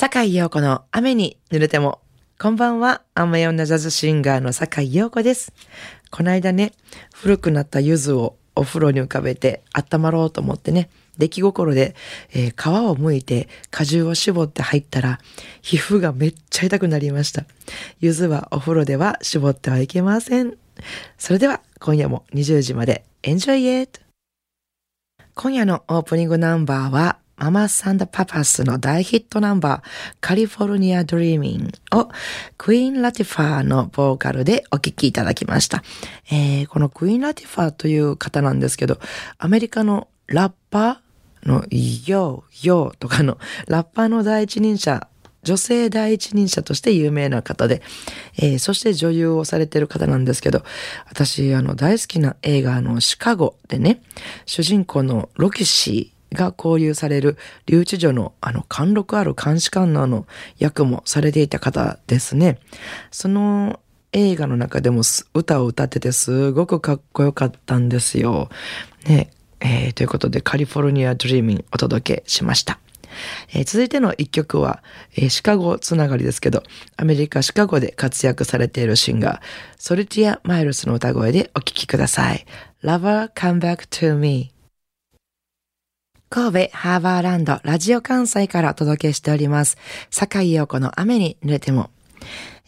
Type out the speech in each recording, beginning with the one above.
坂井陽子の雨に濡れても。こんばんは、雨女ジャズシンガーの坂井陽子です。この間ね、古くなった柚子をお風呂に浮かべて温まろうと思ってね、出来心で、えー、皮を剥いて果汁を絞って入ったら、皮膚がめっちゃ痛くなりました。柚子はお風呂では絞ってはいけません。それでは、今夜も20時まで Enjoy it! 今夜のオープニングナンバーは、 Mamas and the Papas の大ヒットナンバー、 California Dreamin' をクイーン・ラティファーのボーカルでお聴きいただきました。えー、このクイーン・ラティファーという方なんですけど、アメリカのラッパーのヨー、ヨーとかのラッパーの第一人者女性第一人者として有名な方で、えー、そして女優をされている方なんですけど、私、あの、大好きな映画のシカゴでね、主人公のロキシーが交流される留置所のあの貫禄ある監視官のあの役もされていた方ですね。その映画の中でも歌を歌っててすごくかっこよかったんですよ。ね、えー、ということでカリフォルニア・ドリーミンお届けしました。えー、続いての一曲は、えー、シカゴつながりですけど、アメリカ・シカゴで活躍されているシンガー、ソリティア・マイルスの歌声でお聴きください。Lover Come Back to Me 神戸ハーバーランドラジオ関西からお届けしております。坂井陽子の雨に濡れても。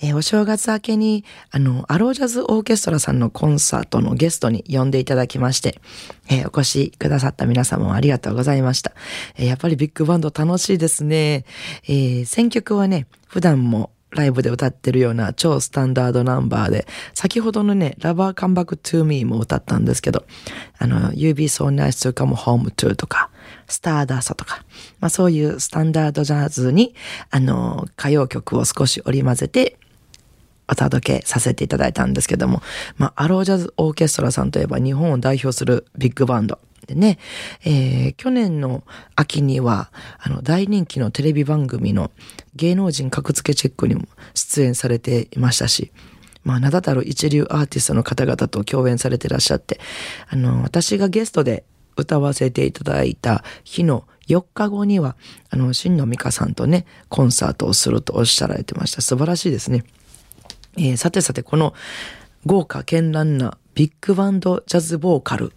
えー、お正月明けに、あの、アロージャズオーケストラさんのコンサートのゲストに呼んでいただきまして、えー、お越しくださった皆様ありがとうございました。えー、やっぱりビッグバンド楽しいですね。え選曲はね、普段もライブで歌ってるような超スタンダードナンバーで、先ほどのね、Lover Come Back to Me も歌ったんですけど、あの、You Be So Nice to Come Home to とか、スターダーサとか、まあそういうスタンダードジャズに、あの、歌謡曲を少し織り交ぜて、お届けさせていただいたんですけども、まあ、アロージャズオーケストラさんといえば日本を代表するビッグバンド。でね、えー、去年の秋には、あの、大人気のテレビ番組の芸能人格付けチェックにも出演されていましたし、まあ、名だたる一流アーティストの方々と共演されてらっしゃって、あの、私がゲストで歌わせていただいた日の4日後には、あの、新野美香さんとね、コンサートをするとおっしゃられてました。素晴らしいですね。えー、さてさて、この豪華絢爛なビッグバンドジャズボーカル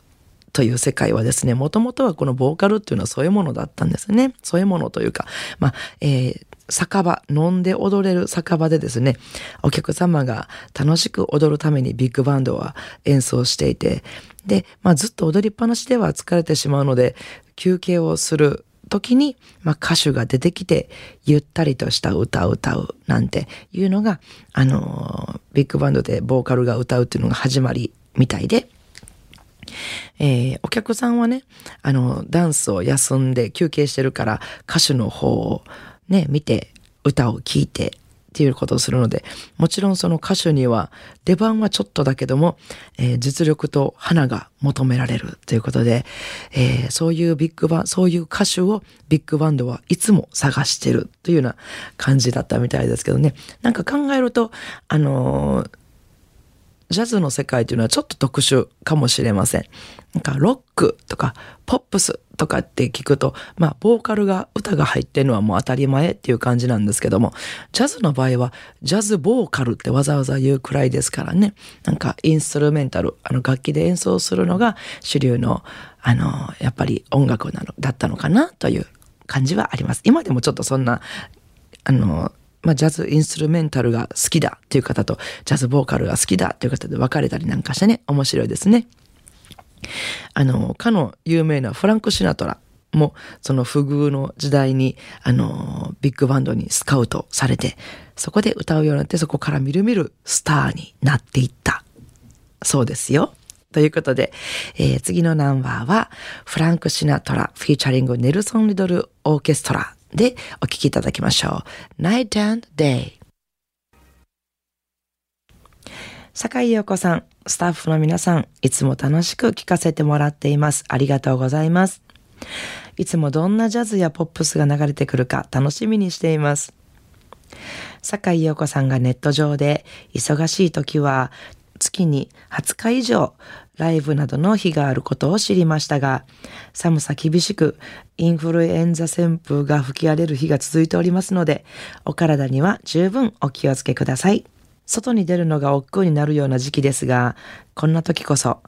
という世界はですね、もともとはこのボーカルっていうのはそういうものだったんですね。そういうものというか、まあ、えー、酒場、飲んで踊れる酒場でですね、お客様が楽しく踊るためにビッグバンドは演奏していて、で、まあずっと踊りっぱなしでは疲れてしまうので、休憩をする時に、まあ歌手が出てきて、ゆったりとした歌を歌うなんていうのが、あの、ビッグバンドでボーカルが歌うっていうのが始まりみたいで、えー、お客さんはね、あの、ダンスを休んで休憩してるから歌手の方をね、見て、歌を聴いてっていうことをするので、もちろんその歌手には出番はちょっとだけども、えー、実力と花が求められるということで、えー、そういうビッグバン、そういう歌手をビッグバンドはいつも探してるというような感じだったみたいですけどね。なんか考えると、あのージャズの世界というのはちょっと特殊かもしれません。なんかロックとかポップスとかって聞くと、まあボーカルが歌が入ってるのはもう当たり前っていう感じなんですけども、ジャズの場合はジャズボーカルってわざわざ言うくらいですからね。なんかインストルメンタル、あの楽器で演奏するのが主流の、あの、やっぱり音楽なの、だったのかなという感じはあります。今でもちょっとそんな、あの、まあ、ジャズインストゥルメンタルが好きだっていう方と、ジャズボーカルが好きだっていう方で分かれたりなんかしてね、面白いですね。あの、かの有名なフランク・シナトラも、その不遇の時代に、あの、ビッグバンドにスカウトされて、そこで歌うようになって、そこからみるみるスターになっていった。そうですよ。ということで、えー、次のナンバーは、フランク・シナトラ、フィーチャリングネルソン・リドル・オーケストラでお聴きいただきましょう。Night and Day 坂井陽子さん、スタッフの皆さん、いつも楽しく聴かせてもらっています。ありがとうございます。いつもどんなジャズやポップスが流れてくるか楽しみにしています。坂井陽子さんがネット上で忙しい時は月に20日以上ライブなどの日があることを知りましたが、寒さ厳しくインフルエンザ旋風が吹き荒れる日が続いておりますので、お体には十分お気をつけください。外に出るのが億劫になるような時期ですが、こんな時こそ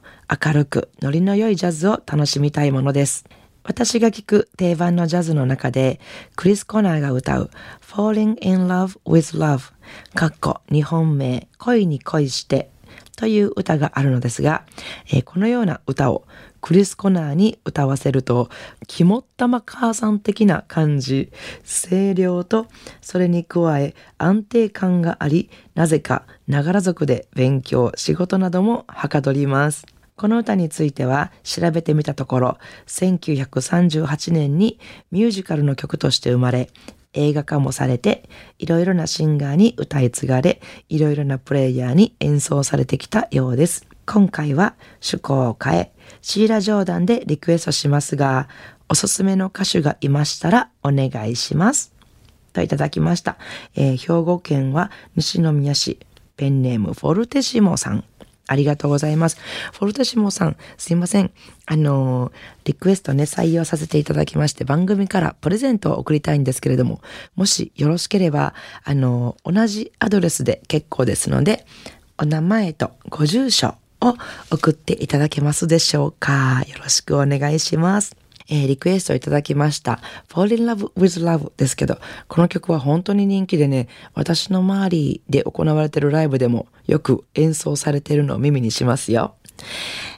明るくノリの良いジャズを楽しみたいものです。私が聴く定番のジャズの中で、クリス・コナーが歌う Falling in Love with Love かっこ日本名恋に恋してという歌があるのですが、えー、このような歌をクリス・コナーに歌わせると、肝っ玉母さん的な感じ、声量と、それに加え安定感があり、なぜかながら族で勉強、仕事などもはかどります。この歌については調べてみたところ、1938年にミュージカルの曲として生まれ、映画化もされて、いろいろなシンガーに歌い継がれ、いろいろなプレイヤーに演奏されてきたようです。今回は趣向を変え、シーラ・ジョーダンでリクエストしますが、おすすめの歌手がいましたらお願いします。といただきました。えー、兵庫県は西宮市、ペンネームフォルテシモさん。ありがとうございます。フォルテシモさん、すいません。あの、リクエストね、採用させていただきまして、番組からプレゼントを送りたいんですけれども、もしよろしければ、あの、同じアドレスで結構ですので、お名前とご住所を送っていただけますでしょうかよろしくお願いします。えー、リクエストいただきました Fall in Love with Love ですけど、この曲は本当に人気でね、私の周りで行われているライブでもよく演奏されているのを耳にしますよ。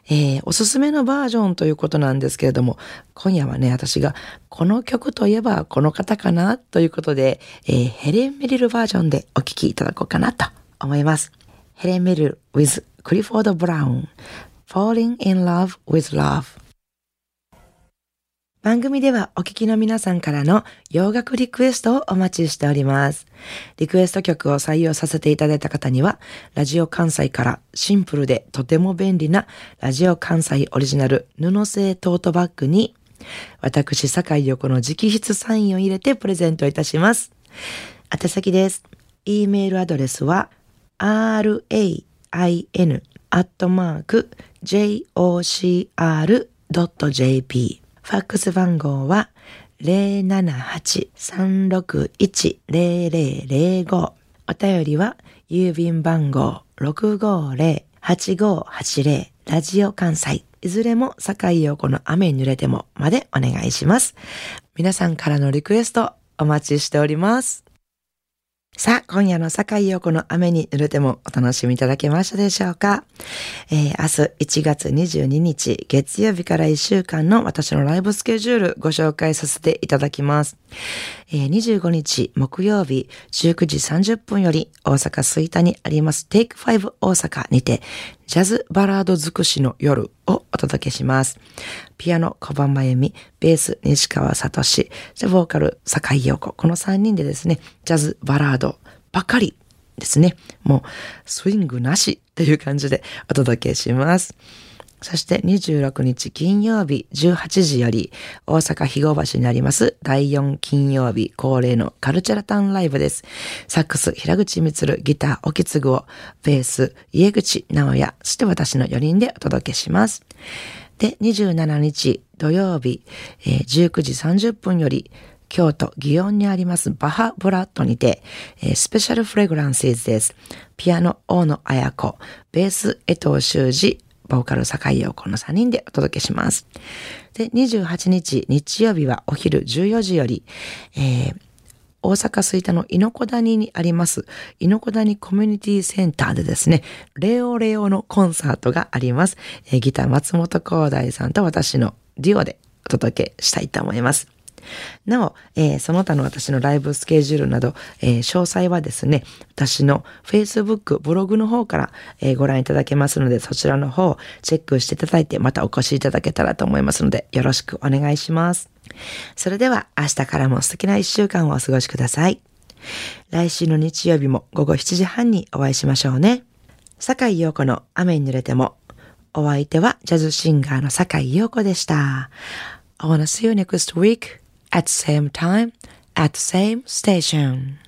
えー、おすすめのバージョンということなんですけれども、今夜はね、私がこの曲といえばこの方かなということで、えー、ヘレン・メリルバージョンでお聴きいただこうかなと思います。ヘレン・メリル with クリフォード・ブラウン Falling in Love with Love 番組ではお聞きの皆さんからの洋楽リクエストをお待ちしております。リクエスト曲を採用させていただいた方には、ラジオ関西からシンプルでとても便利なラジオ関西オリジナル布製トートバッグに、私、坂井横の直筆サインを入れてプレゼントいたします。宛先です。e メールアドレスは、rain アットマーク jocr.jp ファックス番号は078-361-0005お便りは郵便番号650-8580ラジオ関西いずれも堺陽子の雨に濡れてもまでお願いします。皆さんからのリクエストお待ちしております。さあ、今夜の坂井陽子の雨に濡れてもお楽しみいただけましたでしょうか、えー、明日1月22日月曜日から1週間の私のライブスケジュールご紹介させていただきます。えー、25日木曜日19時30分より大阪吹田にあります Take 5大阪にてジャズバラード尽くしの夜をお届けします。ピアノ小判真由美、ベース西川聡、じゃボーカル坂井陽子。この3人でですね、ジャズバラードばかりですね。もうスイングなしという感じでお届けします。そして26日金曜日18時より大阪肥後橋にあります第4金曜日恒例のカルチャラタンライブです。サックス平口光、ギター沖継を、ベース家口直也、そして私の4人でお届けします。で、27日土曜日、えー、19時30分より京都祇園にありますバハブラッドにて、えー、スペシャルフレグランシーズです。ピアノ大野彩子、ベース江藤修二、ボーカル坂井陽子の3人でお届けします。で、28日日曜日はお昼14時より、えー、大阪吹田の猪子谷にあります、猪子谷コミュニティセンターでですね、レオレオのコンサートがあります。え、ギター松本光大さんと私のデュオでお届けしたいと思います。なお、えー、その他の私のライブスケジュールなど、えー、詳細はですね、私の Facebook、ブログの方から、えー、ご覧いただけますので、そちらの方をチェックしていただいて、またお越しいただけたらと思いますので、よろしくお願いします。それでは、明日からも素敵な一週間をお過ごしください。来週の日曜日も午後7時半にお会いしましょうね。坂井陽子の雨に濡れても、お相手はジャズシンガーの坂井陽子でした。I wanna see you next week. At same time at same station.